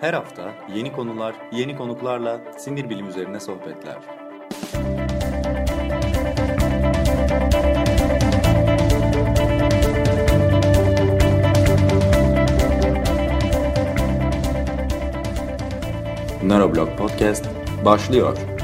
Her hafta yeni konular, yeni konuklarla sinir bilim üzerine sohbetler. Neuroblog Podcast başlıyor.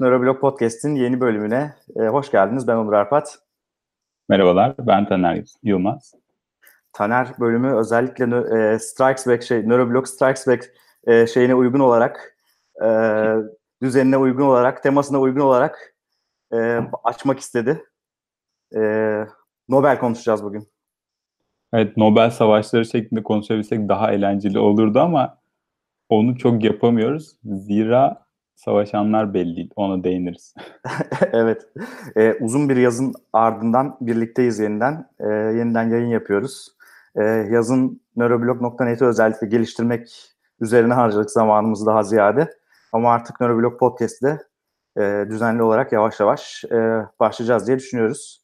Neuroblog Podcast'in yeni bölümüne e, hoş geldiniz. Ben Onur Arpat. Merhabalar, ben Taner Yılmaz. Taner bölümü özellikle e, Strikes Back, şey, Neuroblog Strikes Back e, şeyine uygun olarak, e, düzenine uygun olarak, temasına uygun olarak e, açmak istedi. E, Nobel konuşacağız bugün. Evet, Nobel Savaşları şeklinde konuşabilsek daha eğlenceli olurdu ama onu çok yapamıyoruz. Zira savaşanlar belli. Ona değiniriz. evet. Ee, uzun bir yazın ardından birlikteyiz yeniden. Ee, yeniden yayın yapıyoruz. Ee, yazın neuroblog.net'i özellikle geliştirmek üzerine harcadık zamanımız daha ziyade. Ama artık Neuroblog Podcast'te e, düzenli olarak yavaş yavaş e, başlayacağız diye düşünüyoruz.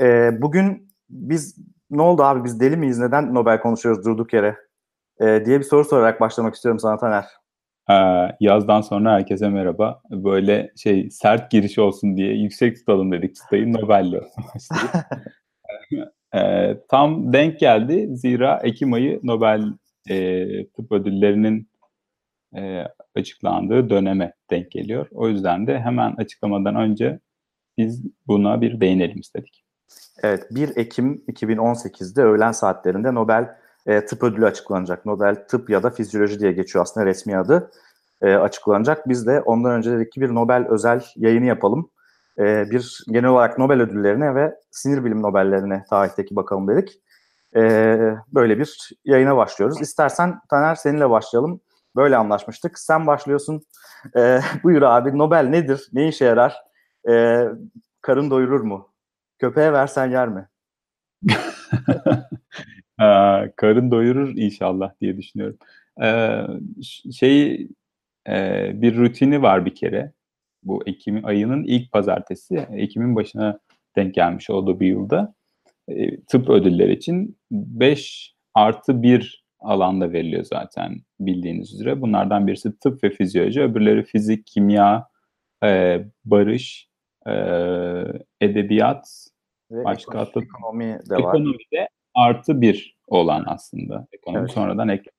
E, bugün biz ne oldu abi biz deli miyiz neden Nobel konuşuyoruz durduk yere e, diye bir soru sorarak başlamak istiyorum sana Taner. Ee, yazdan sonra herkese merhaba. Böyle şey sert giriş olsun diye yüksek tutalım dedik çıtayı Nobel'le ee, tam denk geldi. Zira Ekim ayı Nobel e, tıp ödüllerinin e, açıklandığı döneme denk geliyor. O yüzden de hemen açıklamadan önce biz buna bir değinelim istedik. Evet 1 Ekim 2018'de öğlen saatlerinde Nobel e, tıp ödülü açıklanacak. Nobel tıp ya da fizyoloji diye geçiyor aslında resmi adı e, açıklanacak. Biz de ondan önce dedik ki bir Nobel özel yayını yapalım. E, bir genel olarak Nobel ödüllerine ve sinir bilim Nobellerine tarihteki bakalım dedik. E, böyle bir yayına başlıyoruz. İstersen Taner seninle başlayalım. Böyle anlaşmıştık. Sen başlıyorsun. E, buyur abi Nobel nedir? Ne işe yarar? E, karın doyurur mu? Köpeğe versen yer mi? Karın doyurur inşallah diye düşünüyorum. Ee, şey e, bir rutini var bir kere. Bu Ekim ayının ilk pazartesi. Ekim'in başına denk gelmiş olduğu bir yılda. E, tıp ödülleri için 5 artı 1 alanda veriliyor zaten bildiğiniz üzere. Bunlardan birisi tıp ve fizyoloji, öbürleri fizik, kimya, e, barış, e, edebiyat, ve başka ekonomi, ekonomi de var. Ekonomide artı bir olan aslında. Ekonomi Evet. sonradan ekle.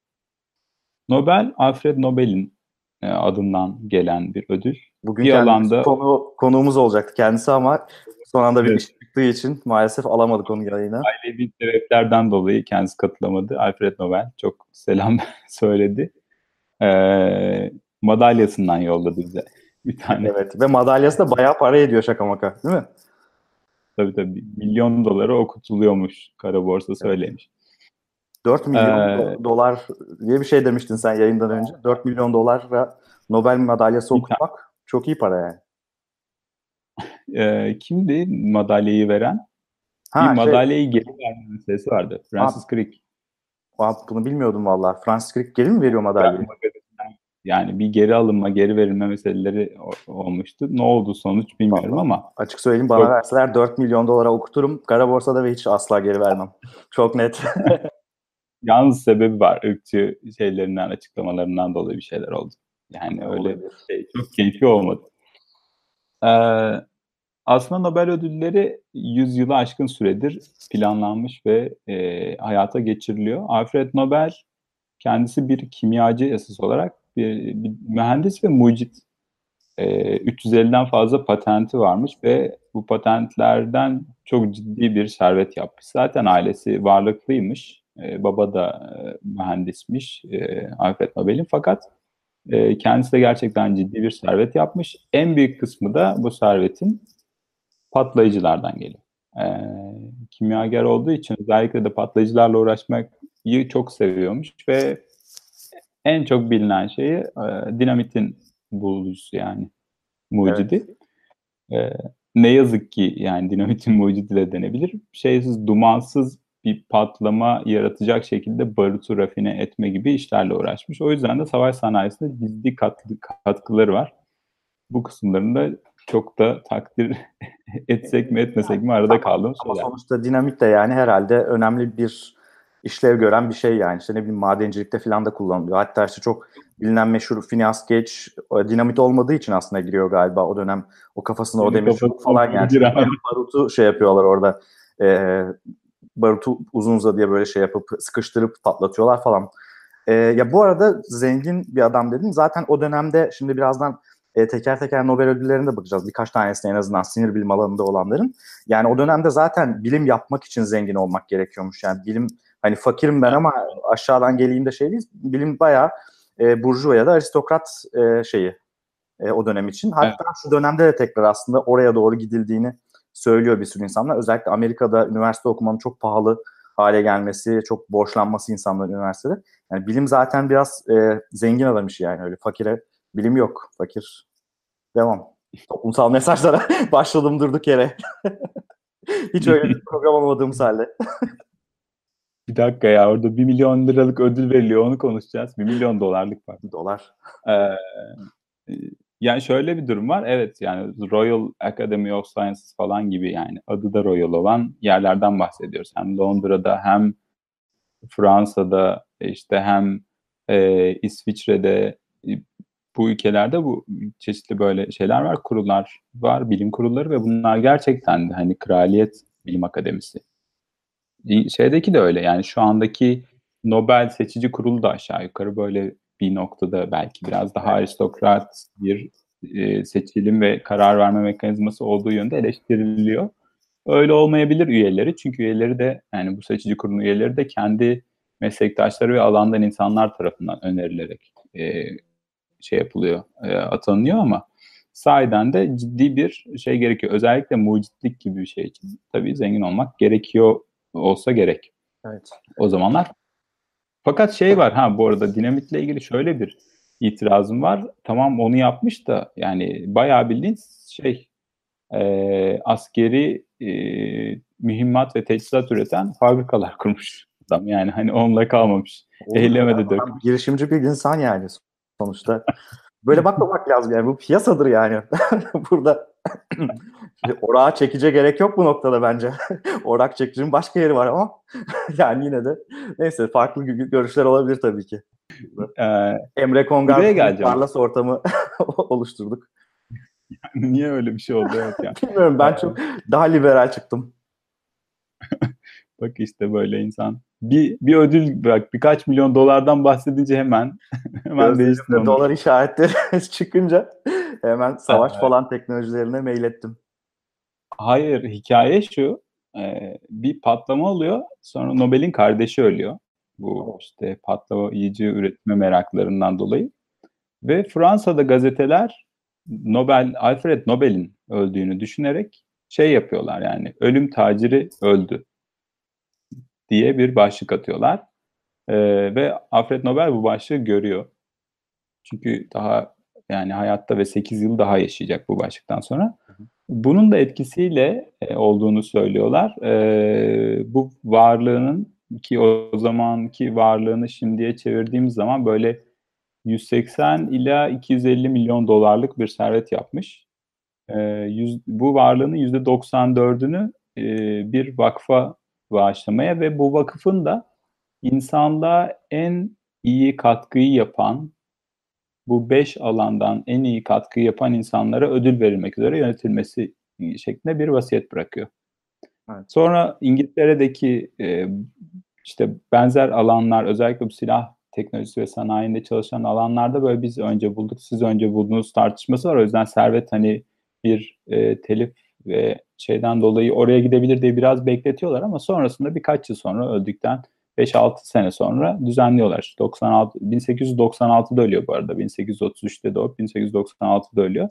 Nobel, Alfred Nobel'in e, adından gelen bir ödül. Bugün bir alanda- konu, konuğumuz olacaktı kendisi ama son anda bir Evet. iş çıktığı için maalesef alamadık onu yayına. Ailevi sebeplerden dolayı kendisi katılamadı. Alfred Nobel çok selam söyledi. E, madalyasından yolladı bize bir tane. Evet ve madalyası da bayağı para ediyor şaka maka değil mi? Tabii tabii milyon dolara okutuluyormuş kara borsa söylemiş. 4 milyon Ee, do- dolar diye bir şey demiştin sen yayından önce. 4 milyon dolarla Nobel madalyası Bir okutmak çok iyi para yani. E, kimdi madalyayı veren? Ha, bir şey, madalyayı geri verme meselesi vardı. Francis Crick. aa, bunu bilmiyordum vallahi. Francis Crick geri mi veriyor madalyayı? Yani bir geri alınma, geri verilme meseleleri olmuştu. Ne oldu sonuç bilmiyorum ama Açık söyleyeyim bana Yok. verseler 4 milyon dolara okuturum. Kara borsada ve hiç asla geri vermem. Çok net. yalnız sebebi var. Irkçı şeylerinden, açıklamalarından dolayı bir şeyler oldu. Yani öyle Olabilir. şey, çok keyifli olmadı. Ee, aslında Nobel ödülleri 100 yılı aşkın süredir planlanmış ve e, hayata geçiriliyor. Alfred Nobel kendisi bir kimyacı esas olarak bir, bir mühendis ve mucit. Ee, 350'den fazla patenti varmış ve bu patentlerden çok ciddi bir servet yapmış. Zaten ailesi varlıklıymış. Ee, baba da e, mühendismiş e, Alfred Nobel'in fakat e, kendisi de gerçekten ciddi bir servet yapmış. En büyük kısmı da bu servetin patlayıcılardan geliyor. Ee, kimyager olduğu için özellikle de patlayıcılarla uğraşmayı çok seviyormuş ve en çok bilinen şeyi e, dinamitin bulucusu yani mucidi. E, ne yazık ki yani dinamitin mucidi de denebilir. Şeysiz, dumansız bir patlama yaratacak şekilde barutu rafine etme gibi işlerle uğraşmış. O yüzden de savaş sanayisinde ciddi katkıları var. Bu kısımlarında çok da takdir etsek mi etmesek mi arada kaldım. Ama sonuçta dinamit de yani herhalde önemli bir işlev gören bir şey yani. İşte ne bileyim madencilikte falan da kullanılıyor. Hatta işte çok bilinen meşhur Phineas Gage dinamit olmadığı için aslında giriyor galiba o dönem. O kafasına o demir falan yani. Barutu şey yapıyorlar orada. E, barutu uzun uza diye böyle şey yapıp sıkıştırıp patlatıyorlar falan. E, ya bu arada zengin bir adam dedim. Zaten o dönemde şimdi birazdan e, teker teker Nobel ödüllerine de bakacağız. Birkaç tanesine en azından sinir bilim alanında olanların. Yani o dönemde zaten bilim yapmak için zengin olmak gerekiyormuş. Yani bilim hani fakirim ben ama aşağıdan geleyim de şey değil. Bilim bayağı e, burjuva ya da aristokrat e, şeyi e, o dönem için. Hatta evet. şu dönemde de tekrar aslında oraya doğru gidildiğini söylüyor bir sürü insanlar. Özellikle Amerika'da üniversite okumanın çok pahalı hale gelmesi, çok borçlanması insanların üniversitede. Yani bilim zaten biraz e, zengin adam işi yani öyle fakire bilim yok. Fakir devam. Toplumsal mesajlara başladım durduk yere. Hiç öyle bir program olmadığımız halde. bir dakika ya orada bir milyon liralık ödül veriliyor onu konuşacağız. Bir milyon dolarlık var. Dolar. Ee, yani şöyle bir durum var. Evet yani Royal Academy of Sciences falan gibi yani adı da Royal olan yerlerden bahsediyoruz. Hem Londra'da hem Fransa'da işte hem e, İsviçre'de bu ülkelerde bu çeşitli böyle şeyler var, kurullar var, bilim kurulları ve bunlar gerçekten de hani kraliyet bilim akademisi. Şeydeki de öyle yani şu andaki Nobel seçici kurulu da aşağı yukarı böyle bir noktada belki biraz daha aristokrat bir e, seçilim ve karar verme mekanizması olduğu yönde eleştiriliyor. Öyle olmayabilir üyeleri çünkü üyeleri de yani bu seçici kurulun üyeleri de kendi meslektaşları ve alandan insanlar tarafından önerilerek e, şey yapılıyor, e, atanıyor ama sahiden de ciddi bir şey gerekiyor. Özellikle mucitlik gibi bir şey için tabii zengin olmak gerekiyor olsa gerek. Evet. O zamanlar. Fakat şey var ha bu arada dinamitle ilgili şöyle bir itirazım var. Tamam onu yapmış da yani bayağı bildiğin şey e, askeri e, mühimmat ve teçhizat üreten fabrikalar kurmuş adam. Yani hani onunla kalmamış. Eylemede dökmüş. Girişimci bir insan yani sonuçta. Böyle bakmamak lazım yani. Bu piyasadır yani. Burada orağa çekice gerek yok bu noktada bence. Orak çekicinin başka yeri var ama yani yine de neyse farklı görüşler olabilir tabii ki. Ee, Emre Kongar Parlas ortamı oluşturduk. Niye öyle bir şey oldu? Evet yani. Bilmiyorum ben çok daha liberal çıktım. Bak işte böyle insan bir bir ödül bak birkaç milyon dolardan bahsedince hemen hemen değişti. Dolar işaretleri çıkınca hemen savaş evet. falan teknolojilerine mail ettim. Hayır hikaye şu e, bir patlama oluyor sonra Nobel'in kardeşi ölüyor. Bu işte patlayıcı üretme meraklarından dolayı. Ve Fransa'da gazeteler Nobel Alfred Nobel'in öldüğünü düşünerek şey yapıyorlar yani ölüm taciri öldü diye bir başlık atıyorlar. Ee, ve Alfred Nobel bu başlığı görüyor. Çünkü daha yani hayatta ve 8 yıl daha yaşayacak bu başlıktan sonra. Bunun da etkisiyle e, olduğunu söylüyorlar. E, bu varlığının ki o zamanki varlığını şimdiye çevirdiğimiz zaman böyle 180 ila 250 milyon dolarlık bir servet yapmış. E, yüz, bu varlığının %94'ünü e, bir vakfa bağışlamaya ve bu vakıfın da insanlığa en iyi katkıyı yapan, bu beş alandan en iyi katkıyı yapan insanlara ödül verilmek üzere yönetilmesi şeklinde bir vasiyet bırakıyor. Evet. Sonra İngiltere'deki e, işte benzer alanlar özellikle bu silah teknolojisi ve sanayinde çalışan alanlarda böyle biz önce bulduk siz önce buldunuz tartışması var. O yüzden servet hani bir e, telif ve şeyden dolayı oraya gidebilir diye biraz bekletiyorlar ama sonrasında birkaç yıl sonra öldükten 5-6 sene sonra düzenliyorlar. 96 1896'da ölüyor bu arada. 1833'te doğup 1896'da ölüyor.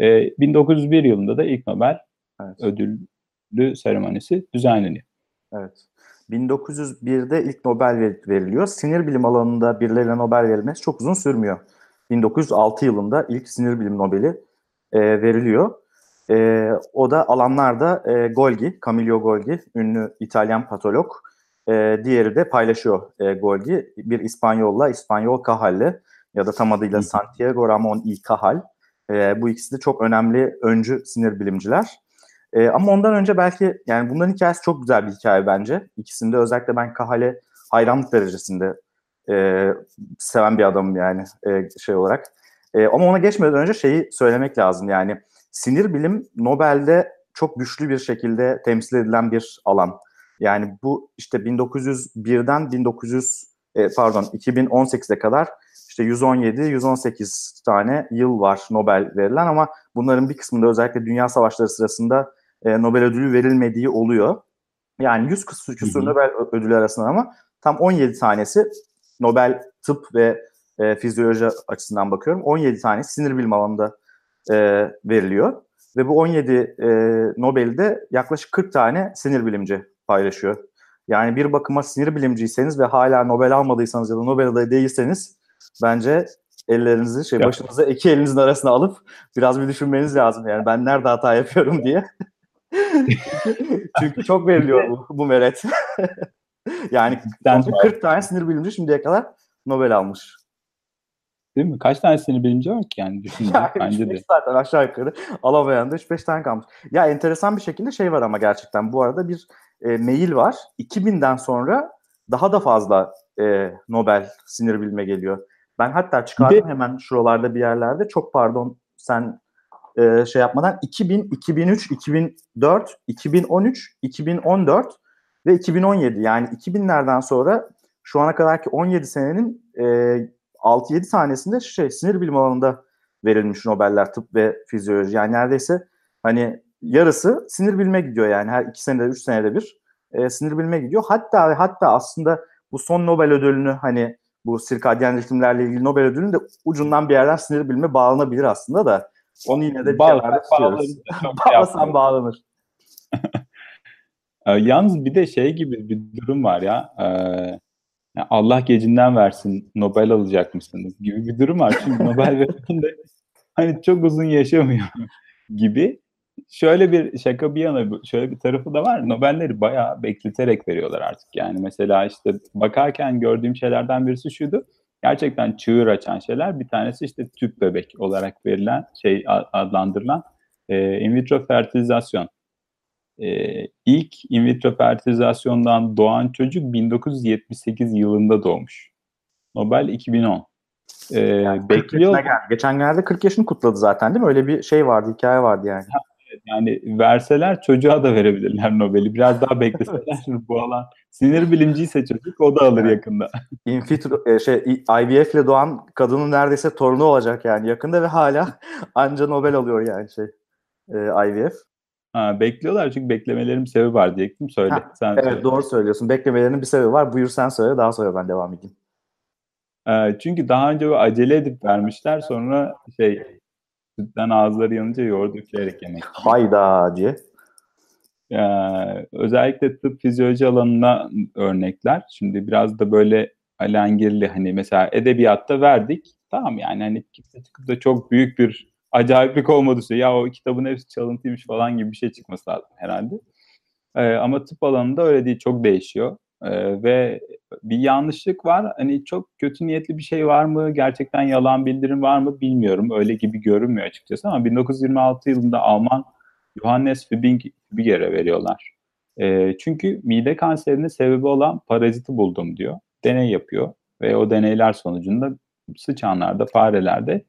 E, 1901 yılında da ilk Nobel evet. ödüllü seremonisi düzenleniyor. Evet. 1901'de ilk Nobel veriliyor. Sinir bilim alanında birilerine Nobel verilmesi çok uzun sürmüyor. 1906 yılında ilk sinir bilim Nobel'i e, veriliyor. E, o da alanlarda e, Golgi, Camillo Golgi, ünlü İtalyan patolog. E, diğeri de paylaşıyor e, Golgi. Bir İspanyolla, İspanyol Cajal'le ya da tam adıyla Santiago Ramon y Cajal. E, bu ikisi de çok önemli öncü sinir bilimciler. E, ama ondan önce belki yani bunların hikayesi çok güzel bir hikaye bence. İkisinde özellikle ben Cajal'e hayranlık derecesinde e, seven bir adamım yani e, şey olarak. E, ama ona geçmeden önce şeyi söylemek lazım yani sinir bilim Nobel'de çok güçlü bir şekilde temsil edilen bir alan. Yani bu işte 1901'den 1900 e, pardon 2018'e kadar işte 117-118 tane yıl var Nobel verilen ama bunların bir kısmında özellikle dünya savaşları sırasında e, Nobel ödülü verilmediği oluyor. Yani 100 küsur, küsur Nobel ödülü arasında ama tam 17 tanesi Nobel tıp ve e, fizyoloji açısından bakıyorum. 17 tane sinir bilim alanında e, veriliyor. Ve bu 17 e, Nobel'de yaklaşık 40 tane sinir bilimci paylaşıyor. Yani bir bakıma sinir bilimciyseniz ve hala Nobel almadıysanız ya da Nobel adayı değilseniz bence ellerinizi şey başınıza iki elinizin arasına alıp biraz bir düşünmeniz lazım. Yani ben nerede hata yapıyorum diye. Çünkü çok veriliyor bu, bu meret. yani 40 tane sinir bilimci şimdiye kadar Nobel almış. Değil mi? Kaç tane sinir bilimci var ki yani düşünün. Yani bence de. Zaten aşağı yukarı alamayan da 3-5 tane kalmış. Ya enteresan bir şekilde şey var ama gerçekten bu arada bir e, mail var. 2000'den sonra daha da fazla e, Nobel sinir bilime geliyor. Ben hatta çıkardım de, hemen şuralarda bir yerlerde. Çok pardon sen e, şey yapmadan 2000, 2003, 2004, 2013, 2014 ve 2017 yani 2000'lerden sonra şu ana kadarki 17 senenin e, 6-7 tanesinde şey sinir bilim alanında verilmiş Nobeller tıp ve fizyoloji. Yani neredeyse hani yarısı sinir bilime gidiyor yani her 2 senede 3 senede bir e, sinir bilime gidiyor. Hatta hatta aslında bu son Nobel ödülünü hani bu sirkadyen ritimlerle ilgili Nobel ödülünün de ucundan bir yerden sinir bilime bağlanabilir aslında da onu yine de bir kenarda tutuyoruz. Bağlasan bağlanır. Yalnız bir de şey gibi bir durum var ya. E, Allah gecinden versin Nobel alacak mısınız gibi bir durum var. Çünkü Nobel veririnde hani çok uzun yaşamıyor gibi. Şöyle bir şaka bir yana şöyle bir tarafı da var. Nobelleri bayağı bekleterek veriyorlar artık. Yani mesela işte bakarken gördüğüm şeylerden birisi şuydu. Gerçekten çığır açan şeyler. Bir tanesi işte tüp bebek olarak verilen şey adlandırılan e, in vitro fertilizasyon e, ilk in vitro fertilizasyondan doğan çocuk 1978 yılında doğmuş. Nobel 2010. E, yani bekliyor. Geldi. Geçen geldi 40 yaşını kutladı zaten değil mi? Öyle bir şey vardı, hikaye vardı yani. Yani verseler çocuğa da verebilirler Nobel'i. Biraz daha bekleseler bu alan. Sinir bilimciyse çocuk o da alır yakında. In vitro, şey IVF ile doğan kadının neredeyse torunu olacak yani yakında ve hala anca Nobel alıyor yani şey IVF. Ha, bekliyorlar çünkü beklemelerin bir sebebi var diyecektim. Söyle. Ha, sen evet söyle. doğru söylüyorsun. Beklemelerinin bir sebebi var. Buyur sen söyle daha sonra ben devam edeyim. Ee, çünkü daha önce acele edip vermişler sonra şey sütten ağızları yanınca yoğurt dökülerek yemek. Hayda diye. Ee, özellikle tıp fizyoloji alanına örnekler. Şimdi biraz da böyle alengirli hani mesela edebiyatta verdik. Tamam yani hani kimse çıkıp da çok büyük bir acayiplik olmadı şey. Ya o kitabın hepsi çalıntıymış falan gibi bir şey çıkması lazım herhalde. Ee, ama tıp alanında öyle değil. Çok değişiyor. Ee, ve bir yanlışlık var. Hani çok kötü niyetli bir şey var mı? Gerçekten yalan bildirim var mı? Bilmiyorum. Öyle gibi görünmüyor açıkçası ama 1926 yılında Alman Johannes Fibiger'e veriyorlar. E, çünkü mide kanserinin sebebi olan paraziti buldum diyor. Deney yapıyor ve o deneyler sonucunda sıçanlarda, farelerde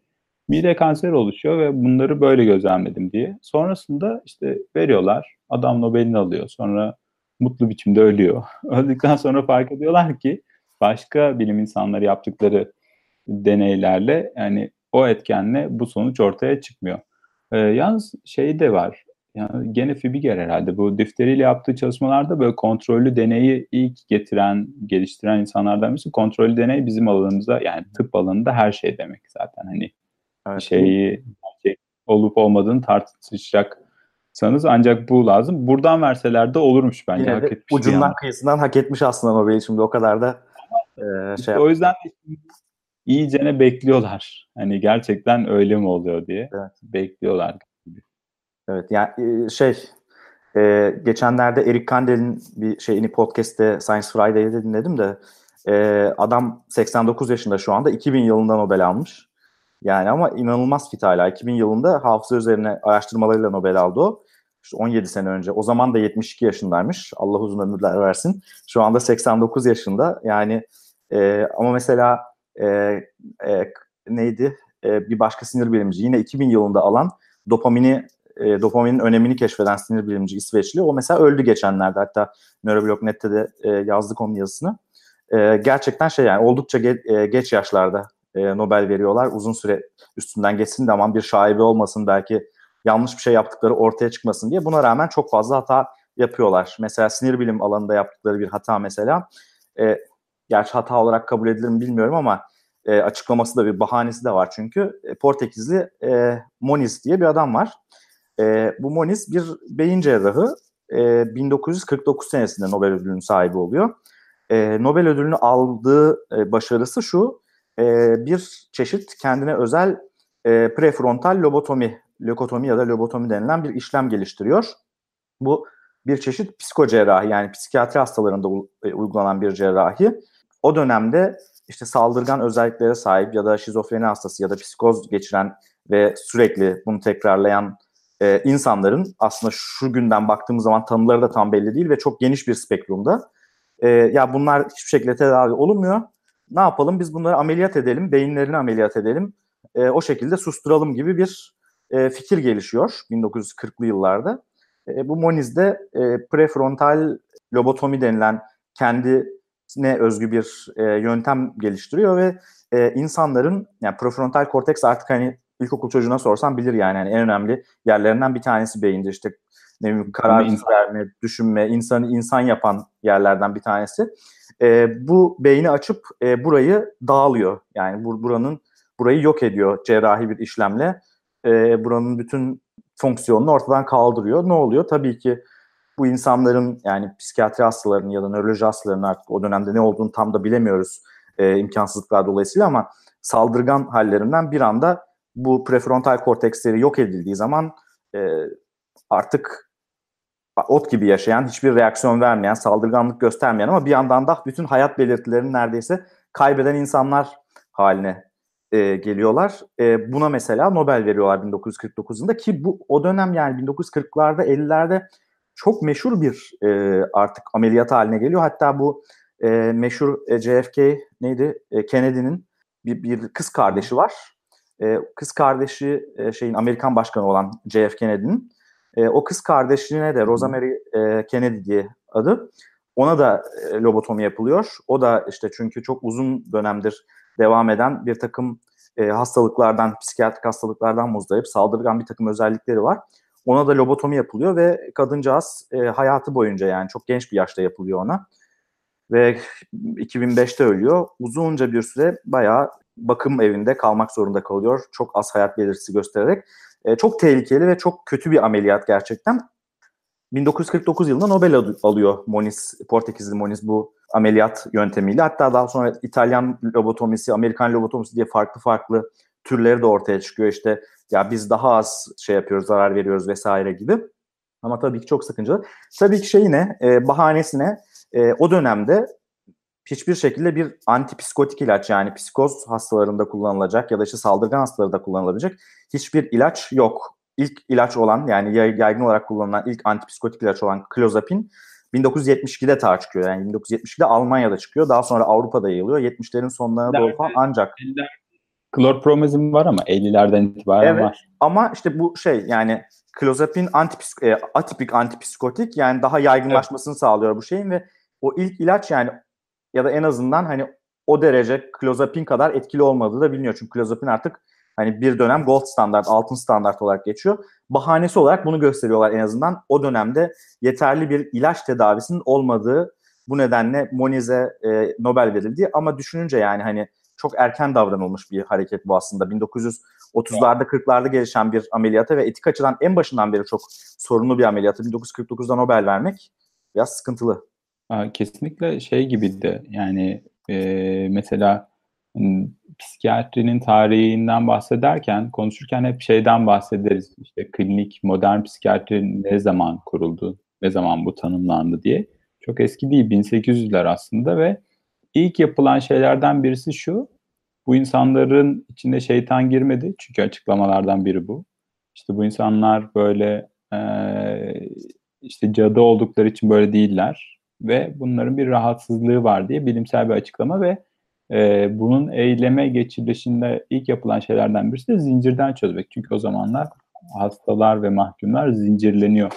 mide kanseri oluşuyor ve bunları böyle gözlemledim diye. Sonrasında işte veriyorlar. Adam Nobel'ini alıyor. Sonra mutlu biçimde ölüyor. Öldükten sonra fark ediyorlar ki başka bilim insanları yaptıkları deneylerle yani o etkenle bu sonuç ortaya çıkmıyor. Ee, yalnız şey de var. Yani gene Fibiger herhalde bu difteriyle yaptığı çalışmalarda böyle kontrollü deneyi ilk getiren, geliştiren insanlardan birisi. Kontrollü deney bizim alanımıza yani tıp alanında her şey demek zaten. Hani evet. şeyi şey olup olmadığını tartışacaksanız ancak bu lazım. Buradan verseler de olurmuş bence. Yine hak etmiş ucundan yani. kıyısından hak etmiş aslında Nobel'i şimdi o kadar da e, şey O yüzden iyicene bekliyorlar. Hani gerçekten öyle mi oluyor diye evet. bekliyorlar. Evet yani şey E, geçenlerde Eric Kandel'in bir şeyini podcast'te Science Friday'de dinledim de e, adam 89 yaşında şu anda 2000 yılında Nobel almış. Yani ama inanılmaz fit hala. 2000 yılında hafıza üzerine araştırmalarıyla Nobel aldı o. İşte 17 sene önce. O zaman da 72 yaşındaymış. Allah uzun ömürler versin. Şu anda 89 yaşında. Yani e, ama mesela e, e, neydi? E, bir başka sinir bilimci yine 2000 yılında alan dopamini e, dopaminin önemini keşfeden sinir bilimci İsveçli. O mesela öldü geçenlerde. Hatta Neuroblog.net'te de e, yazdık onun yazısını. E, gerçekten şey yani oldukça ge- e, geç yaşlarda e, Nobel veriyorlar. Uzun süre üstünden geçsin de aman bir şaibe olmasın belki yanlış bir şey yaptıkları ortaya çıkmasın diye. Buna rağmen çok fazla hata yapıyorlar. Mesela sinir bilim alanında yaptıkları bir hata mesela. E, gerçi hata olarak kabul edilir mi bilmiyorum ama e, açıklaması da bir bahanesi de var çünkü. E, Portekizli e, Moniz diye bir adam var. E, bu Moniz bir beyin cerrahı. E, 1949 senesinde Nobel ödülünün sahibi oluyor. E, Nobel ödülünü aldığı e, başarısı şu, e, bir çeşit kendine özel e, prefrontal lobotomi, lökotomi ya da lobotomi denilen bir işlem geliştiriyor. Bu bir çeşit psikocerrahi yani psikiyatri hastalarında e, uygulanan bir cerrahi. O dönemde işte saldırgan özelliklere sahip ya da şizofreni hastası ya da psikoz geçiren ve sürekli bunu tekrarlayan e, insanların aslında şu günden baktığımız zaman tanıları da tam belli değil ve çok geniş bir spektrumda. E, ya bunlar hiçbir şekilde tedavi olunmuyor. Ne yapalım biz bunları ameliyat edelim, beyinlerini ameliyat edelim, e, o şekilde susturalım gibi bir e, fikir gelişiyor 1940'lı yıllarda. E, bu Moniz'de e, prefrontal lobotomi denilen kendine özgü bir e, yöntem geliştiriyor ve e, insanların yani prefrontal korteks artık hani ilkokul çocuğuna sorsan bilir yani. yani en önemli yerlerinden bir tanesi beyinde işte ne bileyim karar verme, düşünme, insanı insan yapan yerlerden bir tanesi. E, bu beyni açıp e, burayı dağılıyor. Yani bur buranın burayı yok ediyor cerrahi bir işlemle. E, buranın bütün fonksiyonunu ortadan kaldırıyor. Ne oluyor? Tabii ki bu insanların yani psikiyatri hastalarının ya da nöroloji hastalarının artık o dönemde ne olduğunu tam da bilemiyoruz e, imkansızlıklar dolayısıyla ama saldırgan hallerinden bir anda bu prefrontal korteksleri yok edildiği zaman e, artık ot gibi yaşayan, hiçbir reaksiyon vermeyen, saldırganlık göstermeyen ama bir yandan da bütün hayat belirtilerini neredeyse kaybeden insanlar haline e, geliyorlar. E, buna mesela Nobel veriyorlar 1949'unda ki bu o dönem yani 1940'larda 50'lerde çok meşhur bir e, artık ameliyat haline geliyor. Hatta bu e, meşhur e, JFK neydi? E, Kennedy'nin bir, bir kız kardeşi var. E, kız kardeşi e, şeyin Amerikan başkanı olan JF Kennedy'nin e, o kız kardeşine de Rosemary e, Kennedy diye adı. Ona da e, lobotomi yapılıyor. O da işte çünkü çok uzun dönemdir devam eden bir takım e, hastalıklardan, psikiyatrik hastalıklardan muzdarip, saldırgan bir takım özellikleri var. Ona da lobotomi yapılıyor ve kadıncağız e, hayatı boyunca yani çok genç bir yaşta yapılıyor ona. Ve 2005'te ölüyor. Uzunca bir süre bayağı bakım evinde kalmak zorunda kalıyor. Çok az hayat belirtisi göstererek. E, çok tehlikeli ve çok kötü bir ameliyat gerçekten. 1949 yılında Nobel alıyor Moniz, Portekizli Moniz bu ameliyat yöntemiyle. Hatta daha sonra İtalyan lobotomisi, Amerikan lobotomisi diye farklı farklı türleri de ortaya çıkıyor. İşte ya biz daha az şey yapıyoruz, zarar veriyoruz vesaire gibi. Ama tabii ki çok sıkıntılı. Tabii ki şey ne, e, bahanesine e, o dönemde hiçbir şekilde bir antipsikotik ilaç yani psikoz hastalarında kullanılacak ya da işte saldırgan hastalarda kullanılabilecek hiçbir ilaç yok. İlk ilaç olan yani yaygın olarak kullanılan ilk antipsikotik ilaç olan klozapin 1972'de tar çıkıyor. Yani 1972'de Almanya'da çıkıyor. Daha sonra Avrupa'da yayılıyor. 70'lerin sonlarına doğru falan ancak klorpromazin var ama 50'lerden itibaren evet, var. Ama işte bu şey yani klozapin antipsik, e, atipik antipsikotik yani daha yaygınlaşmasını evet. sağlıyor bu şeyin ve o ilk ilaç yani ya da en azından hani o derece klozapin kadar etkili olmadığı da biliniyor. Çünkü klozapin artık hani bir dönem gold standart, altın standart olarak geçiyor. Bahanesi olarak bunu gösteriyorlar en azından. O dönemde yeterli bir ilaç tedavisinin olmadığı bu nedenle Moniz'e e, Nobel verildi. Ama düşününce yani hani çok erken davranılmış bir hareket bu aslında. 1930'larda 40'larda gelişen bir ameliyata ve etik açıdan en başından beri çok sorunlu bir ameliyata 1949'da Nobel vermek biraz sıkıntılı. Kesinlikle şey gibiydi yani e, mesela psikiyatrinin tarihinden bahsederken, konuşurken hep şeyden bahsederiz. İşte klinik, modern psikiyatri ne zaman kuruldu, ne zaman bu tanımlandı diye. Çok eski değil, 1800'ler aslında ve ilk yapılan şeylerden birisi şu, bu insanların içinde şeytan girmedi. Çünkü açıklamalardan biri bu. İşte bu insanlar böyle e, işte cadı oldukları için böyle değiller ve bunların bir rahatsızlığı var diye bilimsel bir açıklama ve e, bunun eyleme geçirilişinde ilk yapılan şeylerden birisi de zincirden çözmek. Çünkü o zamanlar hastalar ve mahkumlar zincirleniyor.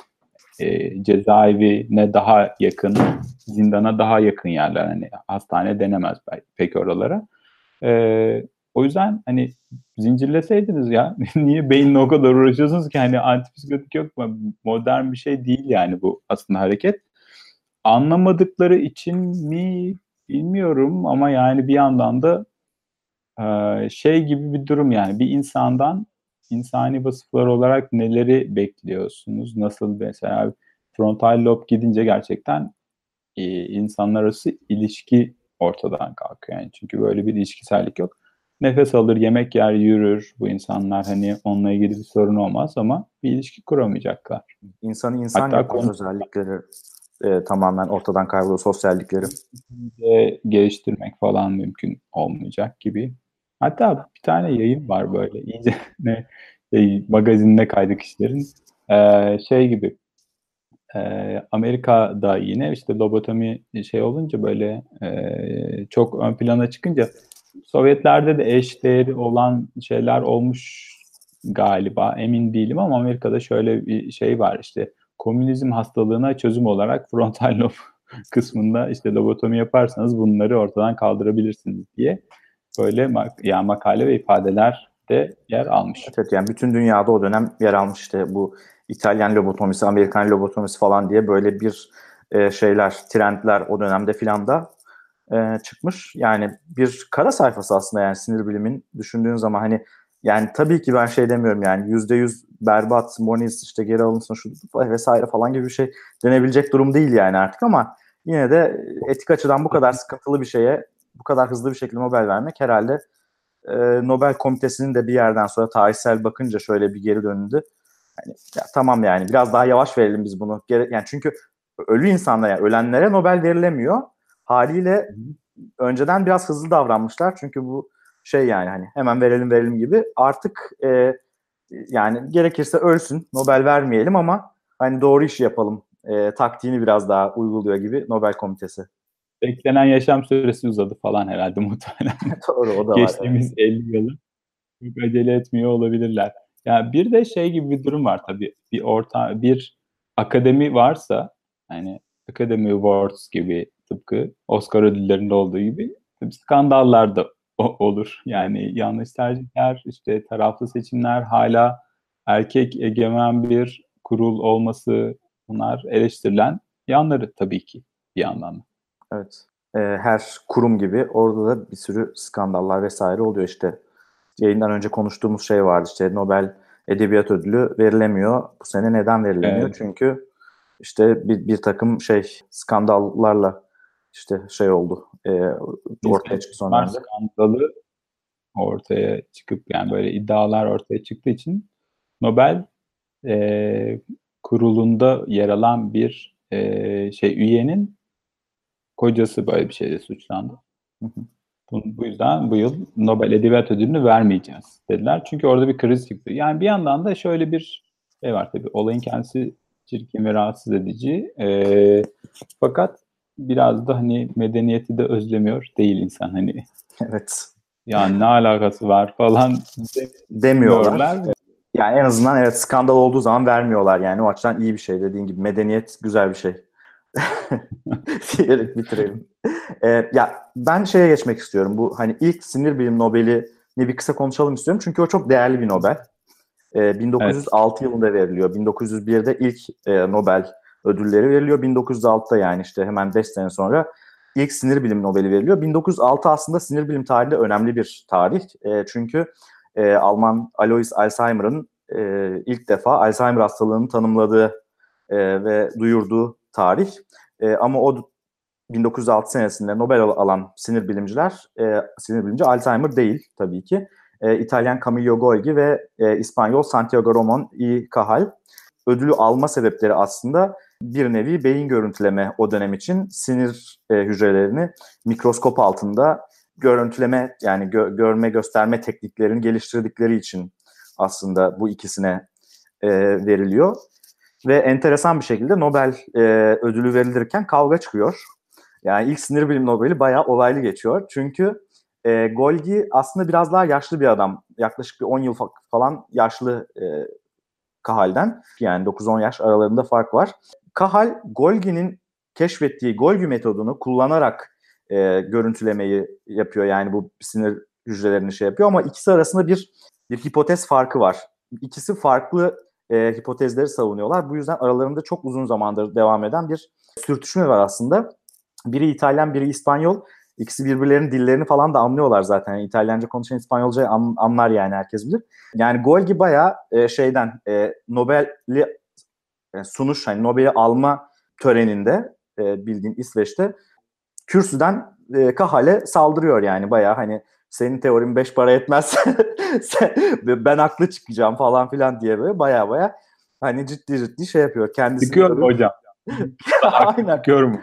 E, cezaevine daha yakın, zindana daha yakın yerler. Hani hastane denemez pek oralara. E, o yüzden hani zincirleseydiniz ya niye beyinle o kadar uğraşıyorsunuz ki hani antipsikotik yok mu? Modern bir şey değil yani bu aslında hareket. Anlamadıkları için mi bilmiyorum ama yani bir yandan da e, şey gibi bir durum yani bir insandan insani vasıflar olarak neleri bekliyorsunuz? Nasıl mesela frontal lob gidince gerçekten e, insanlar arası ilişki ortadan kalkıyor. Yani çünkü böyle bir ilişkisellik yok. Nefes alır, yemek yer, yürür bu insanlar. Hani onunla ilgili bir sorun olmaz ama bir ilişki kuramayacaklar. İnsanı insan Hatta yapan konu... özellikleri e, tamamen ortadan kayboluyor, sosyallikleri. De geliştirmek falan mümkün olmayacak gibi. Hatta bir tane yayın var böyle iyice ne şey, magazinine kaydı kişilerin ee, şey gibi e, Amerika'da yine işte lobotomi şey olunca böyle e, çok ön plana çıkınca Sovyetlerde de eş değeri olan şeyler olmuş galiba emin değilim ama Amerika'da şöyle bir şey var işte komünizm hastalığına çözüm olarak frontal lob kısmında işte lobotomi yaparsanız bunları ortadan kaldırabilirsiniz diye böyle mak yani makale ve ifadeler de yer almış. Evet yani bütün dünyada o dönem yer almış işte bu İtalyan lobotomisi, Amerikan lobotomisi falan diye böyle bir e, şeyler, trendler o dönemde filan da e, çıkmış. Yani bir kara sayfası aslında yani sinir bilimin düşündüğün zaman hani yani tabii ki ben şey demiyorum yani yüzde yüz berbat, Moniz işte geri alınsın şu vesaire falan gibi bir şey denebilecek durum değil yani artık ama yine de etik açıdan bu kadar sıkıntılı bir şeye bu kadar hızlı bir şekilde Nobel vermek herhalde e, Nobel komitesinin de bir yerden sonra tarihsel bakınca şöyle bir geri döndü. Yani, ya, tamam yani biraz daha yavaş verelim biz bunu. Gere, yani çünkü ölü insanlara yani ölenlere Nobel verilemiyor. Haliyle önceden biraz hızlı davranmışlar. Çünkü bu şey yani hani hemen verelim verelim gibi. Artık e, yani gerekirse ölsün Nobel vermeyelim ama hani doğru işi yapalım e, taktiğini biraz daha uyguluyor gibi Nobel Komitesi. Beklenen yaşam süresi uzadı falan herhalde muhtemelen. doğru o da Geçtiğimiz var. 50 yılı çok acele etmiyor olabilirler. Yani bir de şey gibi bir durum var tabii. Bir orta bir akademi varsa hani Academy Awards gibi tıpkı Oscar ödüllerinde olduğu gibi skandallar da olur. Yani yanlış tercihler, işte taraflı seçimler, hala erkek egemen bir kurul olması bunlar eleştirilen yanları tabii ki bir yandan. Evet. Ee, her kurum gibi orada da bir sürü skandallar vesaire oluyor işte. Yayından önce konuştuğumuz şey vardı işte Nobel Edebiyat Ödülü verilemiyor. Bu sene neden verilemiyor? Evet. Çünkü işte bir, bir takım şey skandallarla işte şey oldu. E, ortaya çıktı sonra. Skandalı ortaya çıkıp yani böyle iddialar ortaya çıktığı için Nobel e, kurulunda yer alan bir e, şey üyenin kocası böyle bir şeyle suçlandı. Hı hı. Bu, bu yüzden bu yıl Nobel Edebiyat Ödülünü vermeyeceğiz dediler. Çünkü orada bir kriz çıktı. Yani bir yandan da şöyle bir şey var tabii. Olayın kendisi çirkin ve rahatsız edici. E, fakat biraz da hani medeniyeti de özlemiyor değil insan hani. Evet. Yani ne alakası var falan demiyorlar. Yani en azından evet skandal olduğu zaman vermiyorlar yani o açıdan iyi bir şey dediğin gibi medeniyet güzel bir şey. diyerek bitirelim. Ee, ya ben şeye geçmek istiyorum. Bu hani ilk sinir bilim Nobel'i ne bir kısa konuşalım istiyorum. Çünkü o çok değerli bir Nobel. Ee, 1906 evet. yılında veriliyor. 1901'de ilk e, Nobel ödülleri veriliyor. 1906'da yani işte hemen 5 sene sonra ilk sinir bilim Nobel'i veriliyor. 1906 aslında sinir bilim tarihinde önemli bir tarih. E, çünkü e, Alman Alois Alzheimer'ın e, ilk defa Alzheimer hastalığını tanımladığı e, ve duyurduğu tarih. E, ama o 1906 senesinde Nobel alan sinir bilimciler, e, sinir bilimci Alzheimer değil tabii ki. E, İtalyan Camillo Golgi ve e, İspanyol Santiago Ramon y Cajal. Ödülü alma sebepleri aslında bir nevi beyin görüntüleme o dönem için sinir e, hücrelerini mikroskop altında görüntüleme yani gö- görme gösterme tekniklerini geliştirdikleri için aslında bu ikisine e, veriliyor. Ve enteresan bir şekilde Nobel e, ödülü verilirken kavga çıkıyor. Yani ilk sinir bilim Nobel'i bayağı olaylı geçiyor. Çünkü e, Golgi aslında biraz daha yaşlı bir adam. Yaklaşık bir 10 yıl falan yaşlı e, Kahal'den. Yani 9-10 yaş aralarında fark var. Kahal, Golgi'nin keşfettiği Golgi metodunu kullanarak e, görüntülemeyi yapıyor. Yani bu sinir hücrelerini şey yapıyor ama ikisi arasında bir bir hipotez farkı var. İkisi farklı e, hipotezleri savunuyorlar. Bu yüzden aralarında çok uzun zamandır devam eden bir sürtüşme var aslında. Biri İtalyan, biri İspanyol. İkisi birbirlerinin dillerini falan da anlıyorlar zaten. Yani İtalyanca konuşan İspanyolca an, anlar yani herkes bilir. Yani Golgi bayağı e, şeyden e, Nobel'i e, sunuş, hani Nobel'i alma töreninde e, bildiğin İsveç'te kürsüden e, Kahal'e saldırıyor yani bayağı hani senin teorin beş para etmez ben haklı çıkacağım falan filan diye böyle baya baya hani ciddi ciddi şey yapıyor. Kendisi Sıkıyor mu hocam? Aynen. Sıkıyor mu?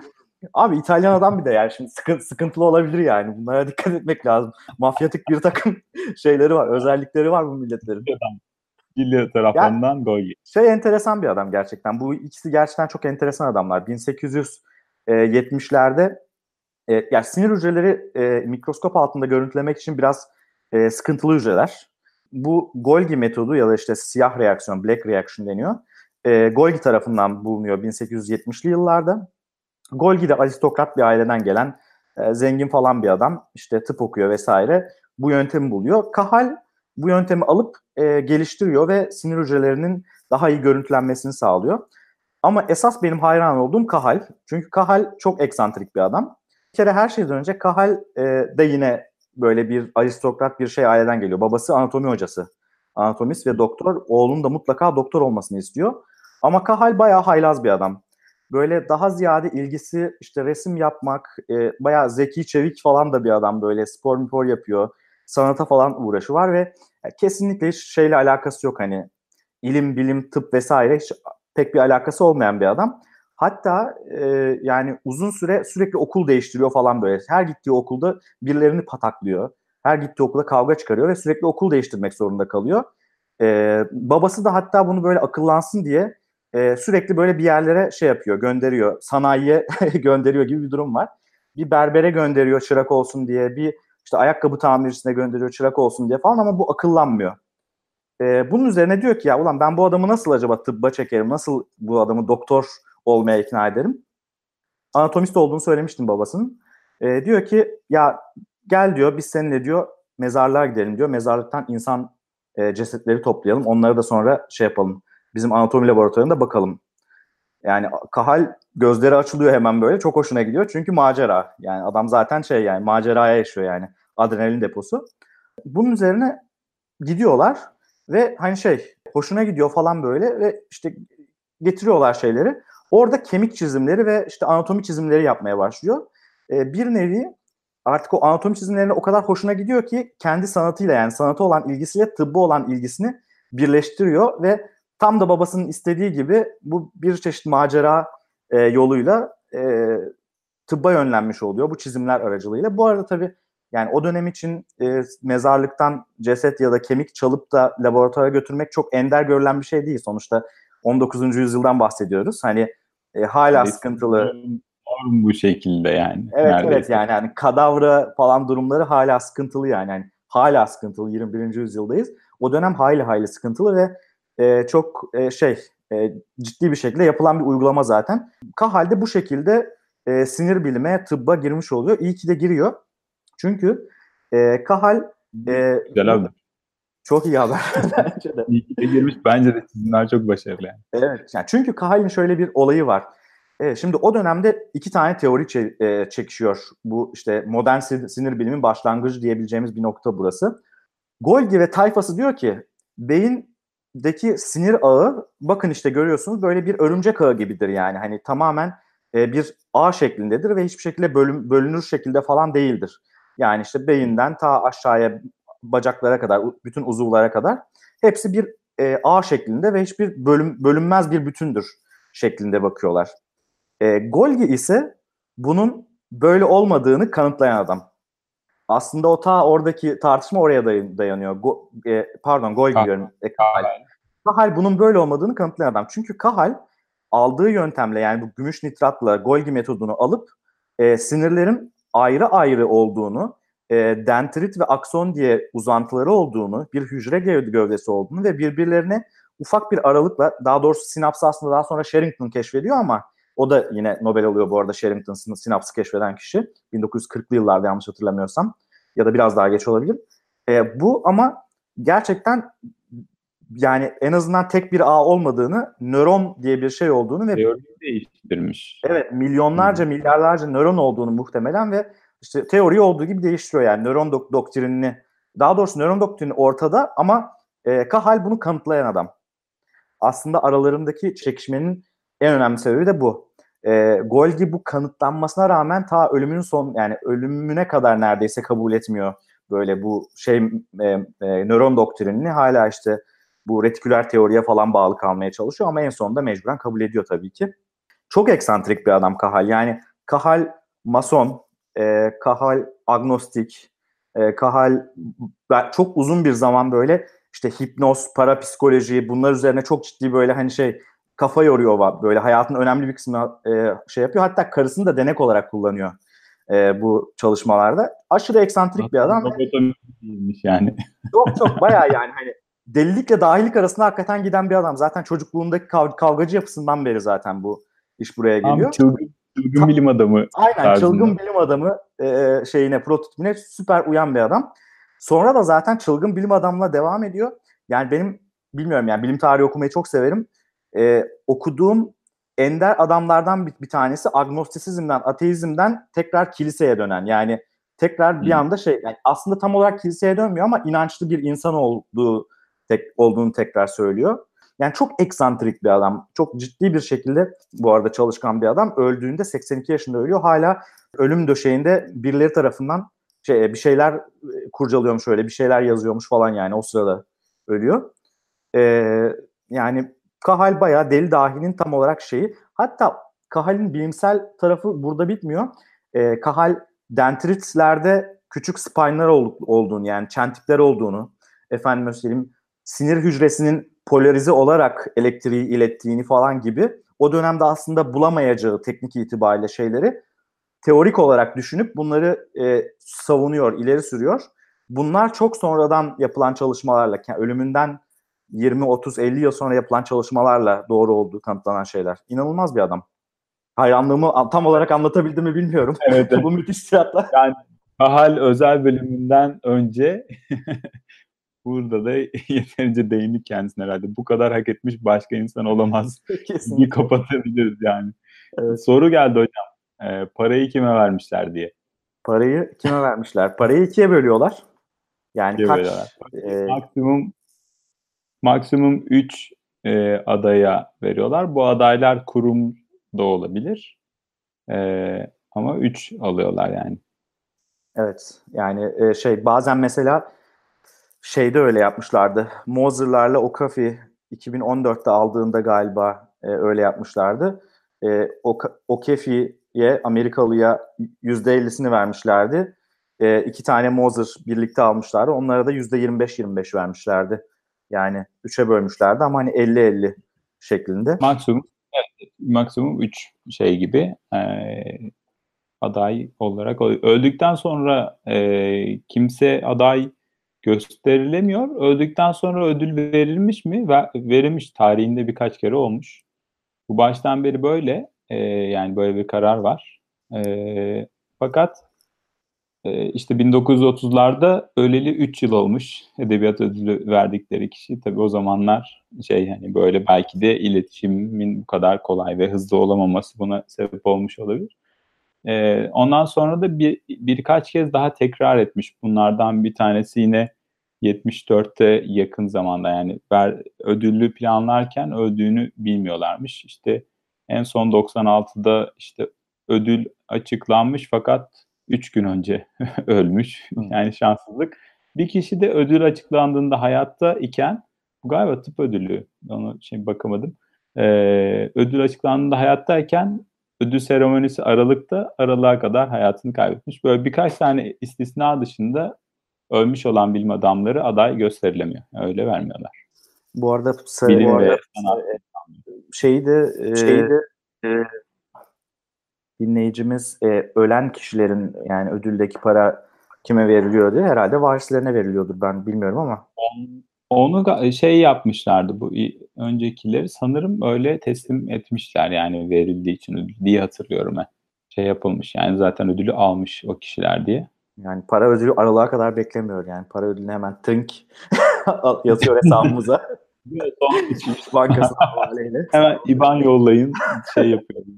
Abi İtalyan adam bir de yani şimdi sıkıntı, sıkıntılı olabilir yani. Bunlara dikkat etmek lazım. Mafyatik bir takım şeyleri var, özellikleri var bu milletlerin. Gilya tarafından yani, gol. Şey enteresan bir adam gerçekten. Bu ikisi gerçekten çok enteresan adamlar. 1870'lerde e, yani sinir hücreleri e, mikroskop altında görüntülemek için biraz e, sıkıntılı hücreler. Bu Golgi metodu ya da işte siyah reaksiyon, black reaction deniyor. E, Golgi tarafından bulunuyor 1870'li yıllarda. Golgi de aristokrat bir aileden gelen e, zengin falan bir adam. İşte tıp okuyor vesaire. Bu yöntemi buluyor. Kahal bu yöntemi alıp e, geliştiriyor ve sinir hücrelerinin daha iyi görüntülenmesini sağlıyor. Ama esas benim hayran olduğum Kahal. Çünkü Kahal çok eksantrik bir adam. Bir kere her şeyden önce Kahal e, de yine böyle bir aristokrat bir şey aileden geliyor. Babası anatomi hocası. Anatomist ve doktor. Oğlunun da mutlaka doktor olmasını istiyor. Ama Kahal bayağı haylaz bir adam. Böyle daha ziyade ilgisi işte resim yapmak, e, bayağı zeki, çevik falan da bir adam böyle spor spor yapıyor. Sanata falan uğraşı var ve kesinlikle hiç şeyle alakası yok hani ilim, bilim, tıp vesaire hiç pek bir alakası olmayan bir adam. Hatta e, yani uzun süre sürekli okul değiştiriyor falan böyle. Her gittiği okulda birilerini pataklıyor. Her gittiği okulda kavga çıkarıyor ve sürekli okul değiştirmek zorunda kalıyor. E, babası da hatta bunu böyle akıllansın diye e, sürekli böyle bir yerlere şey yapıyor, gönderiyor. Sanayiye gönderiyor gibi bir durum var. Bir berbere gönderiyor çırak olsun diye, bir işte ayakkabı tamircisine gönderiyor çırak olsun diye falan ama bu akıllanmıyor. E, bunun üzerine diyor ki ya ulan ben bu adamı nasıl acaba tıbba çekerim, nasıl bu adamı doktor olmaya ikna ederim. Anatomist olduğunu söylemiştim babasının. E, diyor ki ya gel diyor biz seninle diyor mezarlığa gidelim diyor. Mezarlıktan insan e, cesetleri toplayalım. Onları da sonra şey yapalım. Bizim anatomi laboratuvarında bakalım. Yani Kahal gözleri açılıyor hemen böyle. Çok hoşuna gidiyor. Çünkü macera. Yani adam zaten şey yani maceraya yaşıyor yani. Adrenalin deposu. Bunun üzerine gidiyorlar ve hani şey hoşuna gidiyor falan böyle ve işte getiriyorlar şeyleri. Orada kemik çizimleri ve işte anatomi çizimleri yapmaya başlıyor. E, bir nevi artık o anatomi çizimlerine o kadar hoşuna gidiyor ki kendi sanatıyla yani sanatı olan ilgisiyle tıbbı olan ilgisini birleştiriyor ve tam da babasının istediği gibi bu bir çeşit macera e, yoluyla e, tıbba yönlenmiş oluyor bu çizimler aracılığıyla. Bu arada tabii yani o dönem için e, mezarlıktan ceset ya da kemik çalıp da laboratuvara götürmek çok ender görülen bir şey değil. Sonuçta 19. yüzyıldan bahsediyoruz. Hani e, hala evet, sıkıntılı. Bu şekilde yani. Evet neredeyse. evet yani hani kadavra falan durumları hala sıkıntılı yani. yani hala sıkıntılı 21. yüzyıldayız. O dönem hayli hayli sıkıntılı ve e, çok e, şey e, ciddi bir şekilde yapılan bir uygulama zaten. Kahal'de bu şekilde e, sinir bilime, tıbba girmiş oluyor. İyi ki de giriyor. Çünkü e, Kahal e, Güzel abi. Çok iyi haber bence de. İyi ki de girmiş. Bence de çizimler çok başarılı yani. Evet. Yani çünkü Kahal'in şöyle bir olayı var. Evet, şimdi o dönemde iki tane teori çe- e, çekişiyor. Bu işte modern sinir bilimin başlangıcı diyebileceğimiz bir nokta burası. Golgi ve tayfası diyor ki beyindeki sinir ağı bakın işte görüyorsunuz böyle bir örümcek ağı gibidir yani. Hani tamamen e, bir ağ şeklindedir ve hiçbir şekilde bölüm, bölünür şekilde falan değildir. Yani işte beyinden ta aşağıya bacaklara kadar, bütün uzuvlara kadar hepsi bir e, ağ şeklinde ve hiçbir bölüm, bölünmez bir bütündür şeklinde bakıyorlar. E, Golgi ise bunun böyle olmadığını kanıtlayan adam. Aslında o ta oradaki tartışma oraya dayanıyor. Go, e, pardon Kahal. diyorum. E, Kahal. Kahal bunun böyle olmadığını kanıtlayan adam. Çünkü Kahal aldığı yöntemle yani bu gümüş nitratla Golgi metodunu alıp e, sinirlerin ayrı ayrı olduğunu, e, dendrit ve akson diye uzantıları olduğunu, bir hücre gövdesi olduğunu ve birbirlerine ufak bir aralıkla, daha doğrusu sinapsı aslında daha sonra Sherrington keşfediyor ama o da yine Nobel alıyor bu arada Sherrington sinapsı keşfeden kişi. 1940'lı yıllarda yanlış hatırlamıyorsam ya da biraz daha geç olabilir. E, bu ama gerçekten yani en azından tek bir ağ olmadığını, nöron diye bir şey olduğunu ve teoriyi değiştirmiş. Evet, milyonlarca, hmm. milyarlarca nöron olduğunu muhtemelen ve işte teori olduğu gibi değiştiriyor yani nöron dok- doktrinini. Daha doğrusu nöron doktrini ortada ama e, Kahal bunu kanıtlayan adam. Aslında aralarındaki çekişmenin en önemli sebebi de bu. E, Golgi bu kanıtlanmasına rağmen ta ölümünün son yani ölümüne kadar neredeyse kabul etmiyor böyle bu şey e, e, nöron doktrinini hala işte bu retiküler teoriye falan bağlı kalmaya çalışıyor ama en sonunda mecburen kabul ediyor tabii ki. Çok eksantrik bir adam Kahal. Yani Kahal mason, e, Kahal agnostik, e, Kahal çok uzun bir zaman böyle işte hipnoz, parapsikoloji bunlar üzerine çok ciddi böyle hani şey kafa yoruyor böyle hayatın önemli bir kısmını e, şey yapıyor. Hatta karısını da denek olarak kullanıyor e, bu çalışmalarda. Aşırı eksantrik bir adam. yani. Çok çok bayağı yani hani delilikle dahilik arasında hakikaten giden bir adam. Zaten çocukluğundaki kav- kavgacı yapısından beri zaten bu iş buraya geliyor. Tam çılgın, çılgın bilim adamı. Aynen tarzında. çılgın bilim adamı e, şeyine prototipine süper uyan bir adam. Sonra da zaten çılgın bilim adamla devam ediyor. Yani benim bilmiyorum yani bilim tarihi okumayı çok severim. E, okuduğum ender adamlardan bir, bir tanesi agnostisizmden, ateizmden tekrar kiliseye dönen. Yani tekrar bir anda şey yani aslında tam olarak kiliseye dönmüyor ama inançlı bir insan olduğu tek, olduğunu tekrar söylüyor. Yani çok eksantrik bir adam. Çok ciddi bir şekilde bu arada çalışkan bir adam. Öldüğünde 82 yaşında ölüyor. Hala ölüm döşeğinde birileri tarafından şey, bir şeyler e, kurcalıyormuş öyle bir şeyler yazıyormuş falan yani o sırada ölüyor. Ee, yani Kahal bayağı deli dahinin tam olarak şeyi. Hatta Kahal'in bilimsel tarafı burada bitmiyor. Ee, Kahal dendritlerde küçük spine'lar olduğunu yani çentikler olduğunu efendim söyleyeyim sinir hücresinin polarize olarak elektriği ilettiğini falan gibi o dönemde aslında bulamayacağı teknik itibariyle şeyleri teorik olarak düşünüp bunları e, savunuyor, ileri sürüyor. Bunlar çok sonradan yapılan çalışmalarla, yani ölümünden 20, 30, 50 yıl sonra yapılan çalışmalarla doğru olduğu kanıtlanan şeyler. İnanılmaz bir adam. Hayranlığımı tam olarak anlatabildim mi bilmiyorum. Evet. Bu müthiş fiyatla. Yani Kahal özel bölümünden önce burada da yeterince değindik kendisine herhalde. Bu kadar hak etmiş başka insan olamaz. Bir kapatabiliriz yani. Evet. Soru geldi hocam. E, parayı kime vermişler diye. Parayı kime vermişler? Parayı ikiye bölüyorlar. Yani ikiye kaç? Bölüyorlar. E... Maksimum maksimum 3 e, adaya veriyorlar. Bu adaylar kurum da olabilir. E, ama 3 alıyorlar yani. Evet. Yani e, şey bazen mesela şeyde öyle yapmışlardı. Mozer'larla Okafi 2014'te aldığında galiba e, öyle yapmışlardı. E, Okafi'ye Amerikalıya %50'sini vermişlerdi. E, iki tane Moser birlikte almışlardı. Onlara da %25-25 vermişlerdi. Yani 3'e bölmüşlerdi ama hani 50-50 şeklinde. Maksimum evet, maksimum 3 şey gibi e, aday olarak öldükten sonra e, kimse aday gösterilemiyor. Öldükten sonra ödül verilmiş mi? Verilmiş tarihinde birkaç kere olmuş. Bu baştan beri böyle. E, yani böyle bir karar var. E, fakat e, işte 1930'larda öleli 3 yıl olmuş edebiyat ödülü verdikleri kişi. Tabii o zamanlar şey hani böyle belki de iletişimin bu kadar kolay ve hızlı olamaması buna sebep olmuş olabilir. E, ondan sonra da bir birkaç kez daha tekrar etmiş. Bunlardan bir tanesi yine 74'te yakın zamanda yani ver, ödüllü planlarken öldüğünü bilmiyorlarmış. İşte En son 96'da işte ödül açıklanmış fakat 3 gün önce ölmüş. Yani şanssızlık. Bir kişi de ödül açıklandığında hayatta iken galiba tıp ödülü onu şey bakamadım. Ee, ödül açıklandığında hayattayken ödül seremonisi Aralık'ta Aralık'a kadar hayatını kaybetmiş. Böyle birkaç tane istisna dışında ölmüş olan bilim adamları aday gösterilemiyor. Öyle vermiyorlar. Bu arada, bilim bu arada ve sanat. şeyi de, e, şeyi de e, dinleyicimiz e, ölen kişilerin yani ödüldeki para kime veriliyor diye herhalde varislerine veriliyordur ben bilmiyorum ama. Onu şey yapmışlardı bu öncekileri sanırım öyle teslim etmişler yani verildiği için diye hatırlıyorum ben. Şey yapılmış yani zaten ödülü almış o kişiler diye. Yani para ödülü aralığa kadar beklemiyor yani para ödülünü hemen tınk yazıyor hesabımıza. Bankasına havaleyle. Hemen IBAN yollayın şey yapıyorum.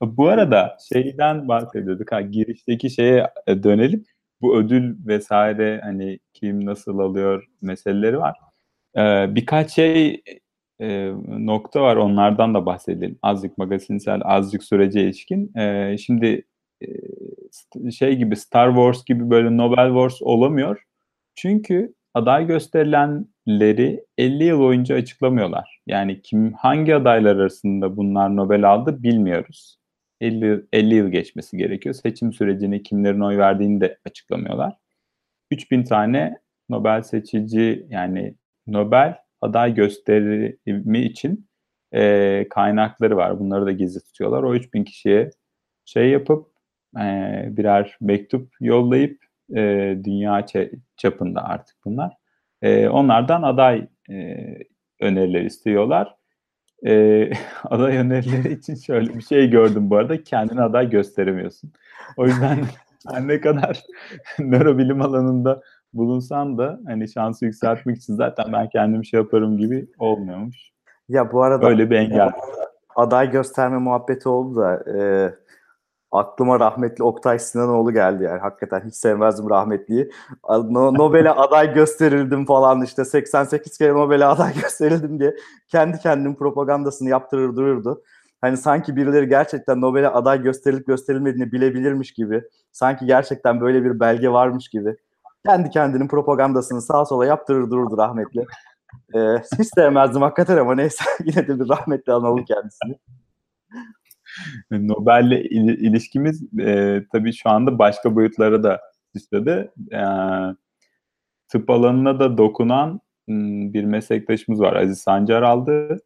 Bu arada şeyden bahsediyorduk. Ha, girişteki şeye e, dönelim. Bu ödül vesaire hani kim nasıl alıyor meseleleri var. Ee, birkaç şey e, nokta var onlardan da bahsedelim. Azıcık magazinsel, azıcık sürece ilişkin. Ee, şimdi e, şey gibi Star Wars gibi böyle Nobel Wars olamıyor. Çünkü aday gösterilenleri 50 yıl boyunca açıklamıyorlar. Yani kim hangi adaylar arasında bunlar Nobel aldı bilmiyoruz. 50, 50 yıl geçmesi gerekiyor. Seçim sürecini kimlerin oy verdiğini de açıklamıyorlar. 3000 tane Nobel seçici yani Nobel aday gösterimi için e, kaynakları var. Bunları da gizli tutuyorlar. O 3000 kişiye şey yapıp e, birer mektup yollayıp e, dünya çapında artık bunlar. E, onlardan aday e, önerileri istiyorlar. E, aday önerileri için şöyle bir şey gördüm bu arada. Kendini aday gösteremiyorsun. O yüzden yani ne kadar nörobilim alanında bulunsan da hani şansı yükseltmek için zaten ben kendim şey yaparım gibi olmuyormuş. Ya bu arada öyle bir engel. Aday gösterme muhabbeti oldu da e, aklıma rahmetli Oktay Sinanoğlu geldi yani. Hakikaten hiç sevmezdim rahmetliyi. No, Nobel'e aday gösterildim falan işte 88 kere Nobel'e aday gösterildim diye kendi kendinin propagandasını yaptırır dururdu. Hani sanki birileri gerçekten Nobel'e aday gösterilip gösterilmediğini bilebilirmiş gibi. Sanki gerçekten böyle bir belge varmış gibi. Kendi kendinin propagandasını sağa sola yaptırır dururdu rahmetli. Ee, hiç sevmezdim hakikaten ama neyse yine de bir rahmetli analım kendisini. Nobel'le il- ilişkimiz e, tabii şu anda başka boyutlara da sıçradı. E, tıp alanına da dokunan bir meslektaşımız var. Aziz Sancar aldı.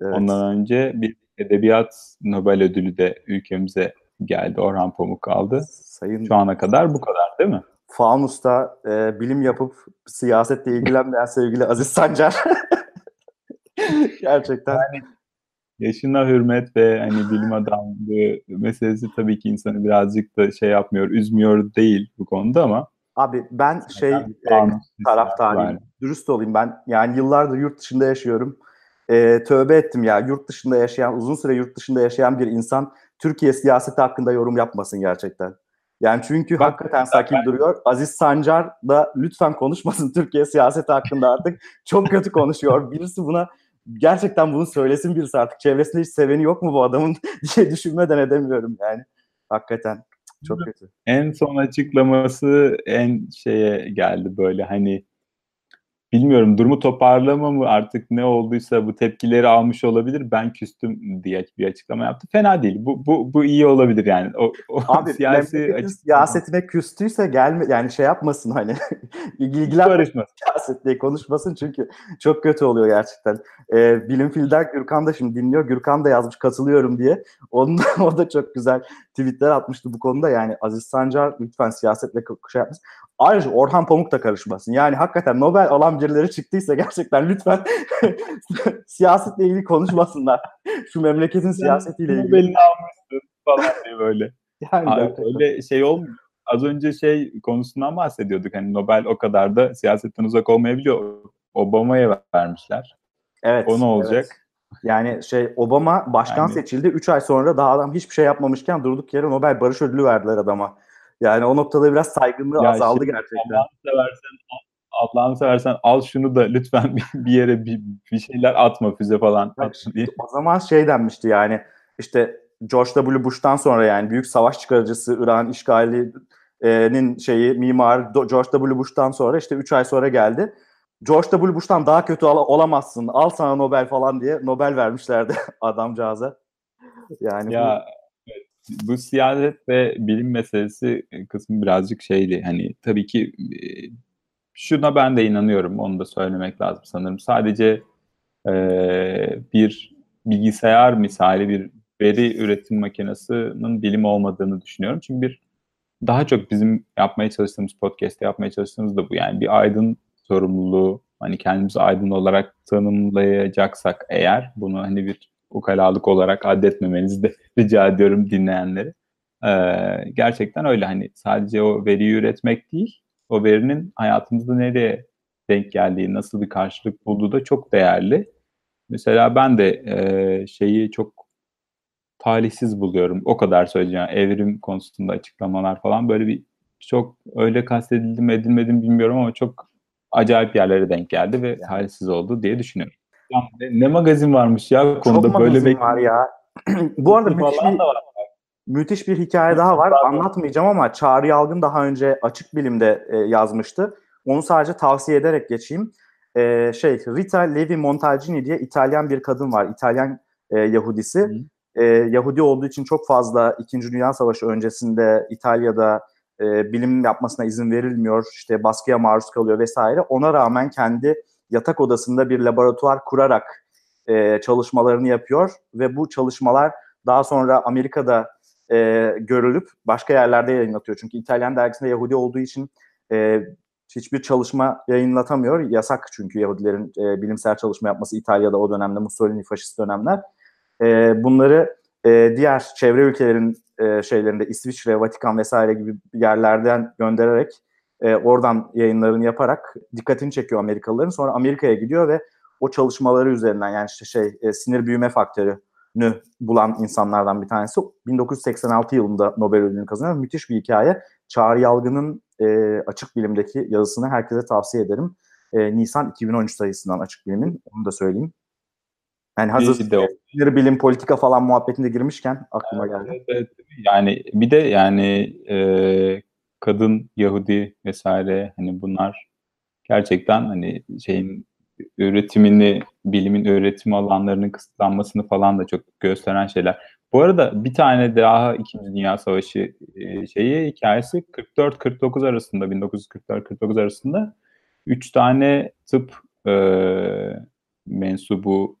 Evet. Ondan önce bir edebiyat Nobel ödülü de ülkemize geldi. Orhan Pamuk aldı. Sayın Şu ana kadar bu kadar değil mi? Fanus'ta e, bilim yapıp siyasetle ilgilenmeyen sevgili Aziz Sancar. Gerçekten. Yani yaşına hürmet ve hani bilim adamlığı meselesi tabii ki insanı birazcık da şey yapmıyor, üzmüyor değil bu konuda ama Abi ben şey e, taraftarıyım. Dürüst olayım ben. Yani yıllardır yurt dışında yaşıyorum. E, tövbe ettim ya. Yurt dışında yaşayan, uzun süre yurt dışında yaşayan bir insan Türkiye siyaseti hakkında yorum yapmasın gerçekten. Yani çünkü Bak, hakikaten sakin ben... duruyor. Aziz Sancar da lütfen konuşmasın Türkiye siyaseti hakkında artık. Çok kötü konuşuyor. Birisi buna gerçekten bunu söylesin birisi artık. Çevresinde hiç seveni yok mu bu adamın diye düşünmeden edemiyorum yani. Hakikaten çok kötü. En son açıklaması en şeye geldi böyle hani bilmiyorum durumu toparlama mı artık ne olduysa bu tepkileri almış olabilir. Ben küstüm diye bir açıklama yaptı. Fena değil. Bu bu bu iyi olabilir yani. O, o Abi siyasi siyasetine küstüyse gelme yani şey yapmasın hani ilgilenmesin siyasetle konuşmasın çünkü çok kötü oluyor gerçekten. Ee, Bilim Filden Gürkan da şimdi dinliyor. Gürkan da yazmış katılıyorum diye. Onun o da çok güzel tweetler atmıştı bu konuda yani Aziz Sancar lütfen siyasetle şey yapmasın. Ayrıca Orhan Pamuk da karışmasın. Yani hakikaten Nobel alan birileri çıktıysa gerçekten lütfen siyasetle ilgili konuşmasınlar. Şu memleketin siyasetiyle ilgili. Nobel'ini almışsın falan diye böyle. Yani Abi, öyle şey olmuyor. Az önce şey konusundan bahsediyorduk. Hani Nobel o kadar da siyasetten uzak olmayabiliyor. Obama'ya vermişler. Evet. O ne olacak? Evet. Yani şey Obama başkan yani, seçildi. 3 ay sonra daha adam hiçbir şey yapmamışken durduk yere Nobel Barış Ödülü verdiler adama. Yani o noktada biraz saygınlığı ya azaldı gerçekten. Allah'ını seversen Allah'ını seversen al şunu da lütfen bir, yere bir, bir şeyler atma füze falan. Diye. O zaman şey denmişti yani işte George W. Bush'tan sonra yani büyük savaş çıkarıcısı İran işgalinin şeyi mimar George W. Bush'tan sonra işte 3 ay sonra geldi. George W. Bush'tan daha kötü ol- olamazsın. Al sana Nobel falan diye Nobel vermişlerdi adamcağıza. Yani Ya evet, bu siyaset ve bilim meselesi kısmı birazcık şeydi. Hani tabii ki e, şuna ben de inanıyorum. Onu da söylemek lazım sanırım. Sadece e, bir bilgisayar misali bir veri üretim makinesinin bilim olmadığını düşünüyorum. Çünkü bir daha çok bizim yapmaya çalıştığımız podcast'te yapmaya çalıştığımız da bu. Yani bir aydın sorumluluğu hani kendimizi aydın olarak tanımlayacaksak eğer bunu hani bir ukalalık olarak addetmemenizi de rica ediyorum dinleyenleri. Ee, gerçekten öyle hani sadece o veriyi üretmek değil o verinin hayatımızda nereye denk geldiği, nasıl bir karşılık bulduğu da çok değerli. Mesela ben de e, şeyi çok talihsiz buluyorum. O kadar söyleyeceğim. Evrim konusunda açıklamalar falan böyle bir çok öyle kastedildi mi edilmedi mi bilmiyorum ama çok acayip yerlere denk geldi ve talihsiz oldu diye düşünüyorum. Ne, ne magazin varmış ya konuda çok böyle magazin var ya. Bu arada müthiş bir, da var. Müthiş bir hikaye daha var. Anlatmayacağım ama Çağrı Yalgın daha önce Açık Bilim'de e, yazmıştı. Onu sadece tavsiye ederek geçeyim. E, şey Rita Levi Montalcini diye İtalyan bir kadın var. İtalyan e, Yahudisi. Hı. E, Yahudi olduğu için çok fazla İkinci Dünya Savaşı öncesinde İtalya'da e, bilim yapmasına izin verilmiyor. İşte baskıya maruz kalıyor vesaire. Ona rağmen kendi yatak odasında bir laboratuvar kurarak e, çalışmalarını yapıyor ve bu çalışmalar daha sonra Amerika'da e, görülüp başka yerlerde yayınlatıyor. Çünkü İtalyan dergisinde Yahudi olduğu için e, hiçbir çalışma yayınlatamıyor. Yasak çünkü Yahudilerin e, bilimsel çalışma yapması İtalya'da o dönemde Mussolini faşist dönemler. E, bunları e, diğer çevre ülkelerin e, şeylerinde İsviçre, Vatikan vesaire gibi yerlerden göndererek e, oradan yayınlarını yaparak dikkatini çekiyor Amerikalıların. Sonra Amerika'ya gidiyor ve o çalışmaları üzerinden yani işte şey e, sinir büyüme faktörünü bulan insanlardan bir tanesi 1986 yılında Nobel ödülünü kazanıyor. Müthiş bir hikaye. Çağrı Yalgın'ın e, Açık Bilim'deki yazısını herkese tavsiye ederim. E, Nisan 2013 sayısından Açık Bilim'in onu da söyleyeyim. Yani hazır sinir bilim, politika falan muhabbetinde girmişken aklıma geldi. Evet, evet. Yani bir de yani e, kadın Yahudi vesaire hani bunlar gerçekten hani şeyin üretimini, bilimin üretim alanlarının kısıtlanmasını falan da çok gösteren şeyler. Bu arada bir tane daha İkinci Dünya Savaşı e, şeyi hikayesi 44-49 arasında 1944-49 arasında üç tane tıp e, mensubu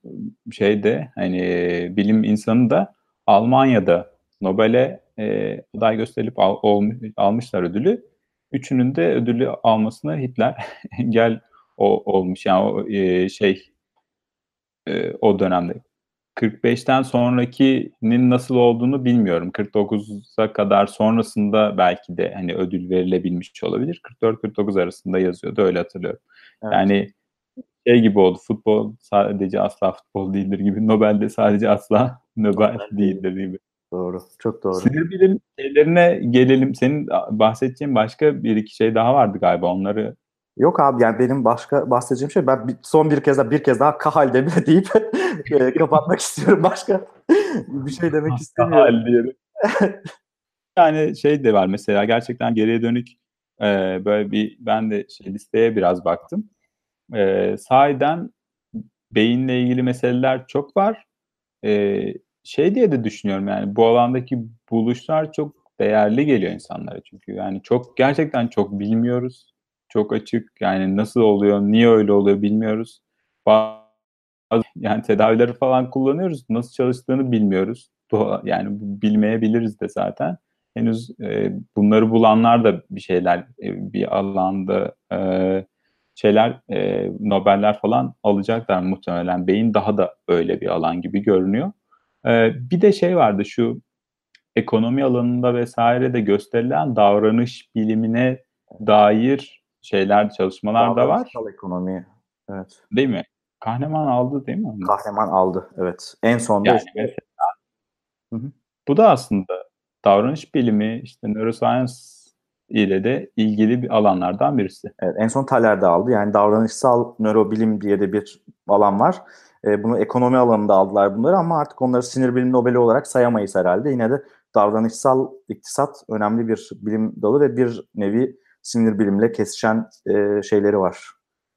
şeyde hani bilim insanı da Almanya'da Nobel'e e, aday gösterilip al, ol- almışlar ödülü. Üçünün de ödülü almasına Hitler engel o, olmuş. Yani o e, şey e, o dönemde. 45'ten sonrakinin nasıl olduğunu bilmiyorum. 49'a kadar sonrasında belki de hani ödül verilebilmiş olabilir. 44-49 arasında yazıyordu öyle hatırlıyorum. Evet. Yani şey gibi oldu. Futbol sadece asla futbol değildir gibi. Nobel'de sadece asla Nobel Nobel değildir gibi. Doğru. Çok doğru. Sinir bilim şeylerine gelelim. Senin bahsedeceğin başka bir iki şey daha vardı galiba. Onları Yok abi yani benim başka bahsedeceğim şey ben son bir kez daha bir kez daha kahal deme deyip e, kapatmak istiyorum. Başka bir şey demek istemiyorum. Hal diyelim. yani şey de var mesela gerçekten geriye dönük e, böyle bir ben de şey listeye biraz baktım. E, sahiden beyinle ilgili meseleler çok var. E, şey diye de düşünüyorum yani bu alandaki buluşlar çok değerli geliyor insanlara çünkü yani çok gerçekten çok bilmiyoruz. Çok açık yani nasıl oluyor, niye öyle oluyor bilmiyoruz. Bazı yani tedavileri falan kullanıyoruz. Nasıl çalıştığını bilmiyoruz. Yani bilmeyebiliriz de zaten. Henüz e, bunları bulanlar da bir şeyler e, bir alanda e, şeyler e, Nobeller falan alacaklar muhtemelen. Beyin daha da öyle bir alan gibi görünüyor. E, bir de şey vardı şu ekonomi alanında vesaire de gösterilen davranış bilimine dair şeyler, çalışmalar da var. Ekonomi. Evet. Değil mi? Kahneman aldı değil mi? onu? Kahraman aldı. Evet. En sonda Yani işte- mesela Hı hı. bu da aslında davranış bilimi, işte neuroscience ile de ilgili bir alanlardan birisi. Evet, en son Thaler de aldı. Yani davranışsal nörobilim diye de bir alan var. E, bunu ekonomi alanında aldılar bunları ama artık onları sinir bilim Nobel'i olarak sayamayız herhalde. Yine de davranışsal iktisat önemli bir bilim dalı ve bir nevi sinir bilimle kesişen e, şeyleri var.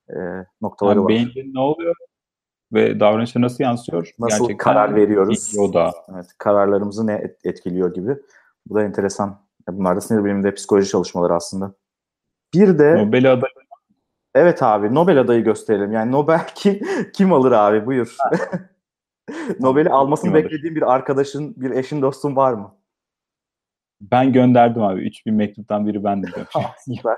E, noktaları yani var. Beyinde ne oluyor ve davranışa nasıl yansıyor? Nasıl karar veriyoruz? Da. Evet, kararlarımızı ne et- etkiliyor gibi. Bu da enteresan. Bunlar da sinir biliminde psikoloji çalışmaları aslında. Bir de Nobel adayı evet abi Nobel adayı gösterelim. Yani Nobel kim, kim alır abi buyur. Nobel'i almasını Kim alır? beklediğin bir arkadaşın, bir eşin, dostun var mı? Ben gönderdim abi. 3000 mektuptan biri ben dedim. Süper.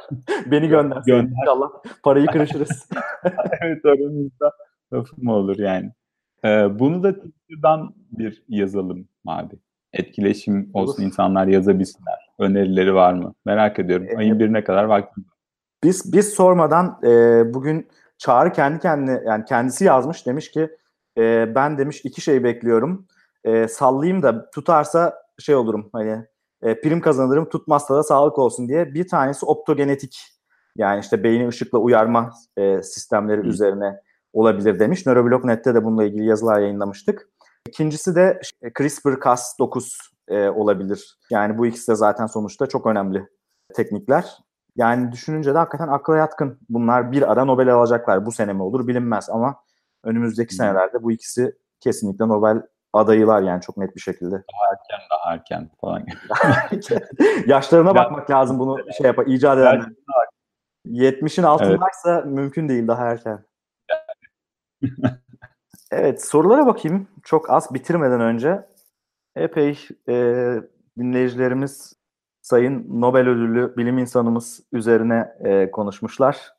Beni gönder. Gönder. İnşallah parayı kırışırız. evet aramızda lafı mı olur yani. Ee, bunu da Twitter'dan bir yazalım abi. Etkileşim olsun Olur. insanlar yazabilsinler. Önerileri var mı? Merak ediyorum. Ee, Ayın birine kadar vaktim var. Biz biz sormadan e, bugün Çağrı kendi kendine yani kendisi yazmış demiş ki e, ben demiş iki şey bekliyorum. E, sallayayım da tutarsa şey olurum hani e, prim kazanırım tutmazsa da sağlık olsun diye. Bir tanesi optogenetik yani işte beyni ışıkla uyarma e, sistemleri Hı. üzerine olabilir demiş. Neuroblog.net'te de bununla ilgili yazılar yayınlamıştık. İkincisi de e, CRISPR-Cas9 e, olabilir. Yani bu ikisi de zaten sonuçta çok önemli teknikler. Yani düşününce de hakikaten akla yatkın. Bunlar bir ara Nobel alacaklar. Bu sene mi olur bilinmez ama önümüzdeki senelerde bu ikisi kesinlikle Nobel adayılar yani çok net bir şekilde. Erken daha erken falan. Yaşlarına Ya- bakmak lazım bunu şey yapar, icat edenler. 70'in altındaysa mümkün değil daha erken. evet sorulara bakayım. Çok az bitirmeden önce epey e, dinleyicilerimiz Sayın Nobel ödüllü bilim insanımız üzerine e, konuşmuşlar.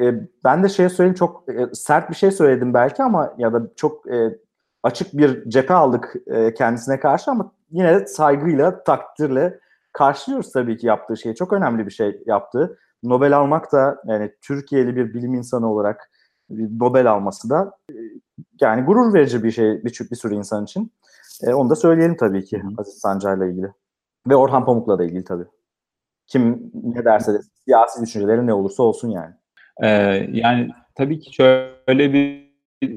E, ben de şey söyleyeyim çok e, sert bir şey söyledim belki ama ya da çok e, açık bir cephe aldık e, kendisine karşı ama yine de saygıyla, takdirle karşılıyoruz tabii ki yaptığı şey. Çok önemli bir şey yaptı. Nobel almak da yani Türkiye'li bir bilim insanı olarak Nobel alması da e, yani gurur verici bir şey bir, bir sürü insan için. E, onu da söyleyelim tabii ki. Aziz Sancar'la ilgili. Ve Orhan Pamuk'la da ilgili tabii. Kim ne derse de siyasi düşünceleri ne olursa olsun yani. Ee, yani tabii ki şöyle bir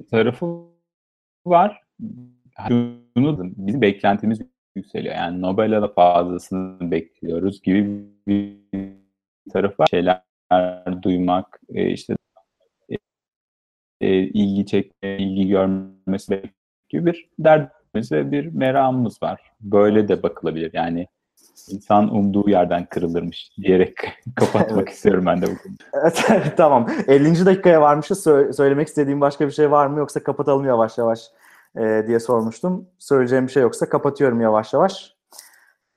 tarafı var. Şunu bizim beklentimiz yükseliyor. Yani Nobel'e de fazlasını bekliyoruz gibi bir tarafı var. Şeyler duymak, e, işte e, ilgi çekme, ilgi görmesi gibi bir derdimiz ve bir meramımız var. Böyle de bakılabilir. Yani insan umduğu yerden kırılırmış diyerek kapatmak istiyorum ben de bu konuyu. Tamam. 50. dakikaya varmışız. Sö- söylemek istediğim başka bir şey var mı yoksa kapatalım yavaş yavaş e, diye sormuştum. Söyleyeceğim bir şey yoksa kapatıyorum yavaş yavaş.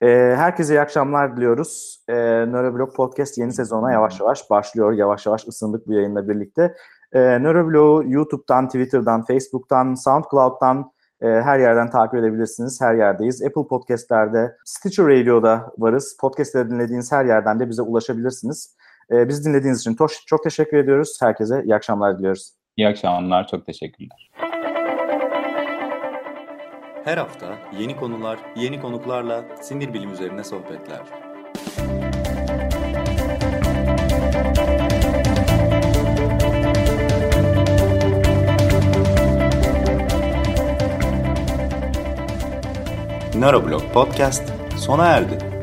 E, herkese iyi akşamlar diliyoruz. E, Neuroblog Podcast yeni sezona yavaş yavaş başlıyor. Yavaş yavaş ısındık bu yayınla birlikte. E, Neuroblog'u YouTube'dan, Twitter'dan, Facebook'tan, SoundCloud'dan e, her yerden takip edebilirsiniz. Her yerdeyiz. Apple Podcast'lerde, Stitcher Radio'da varız. Podcast'leri dinlediğiniz her yerden de bize ulaşabilirsiniz. Ee, bizi dinlediğiniz için toş- çok teşekkür ediyoruz. Herkese iyi akşamlar diliyoruz. İyi akşamlar, çok teşekkürler. Her hafta yeni konular, yeni konuklarla sinir bilim üzerine sohbetler. Neuroblog Podcast sona erdi.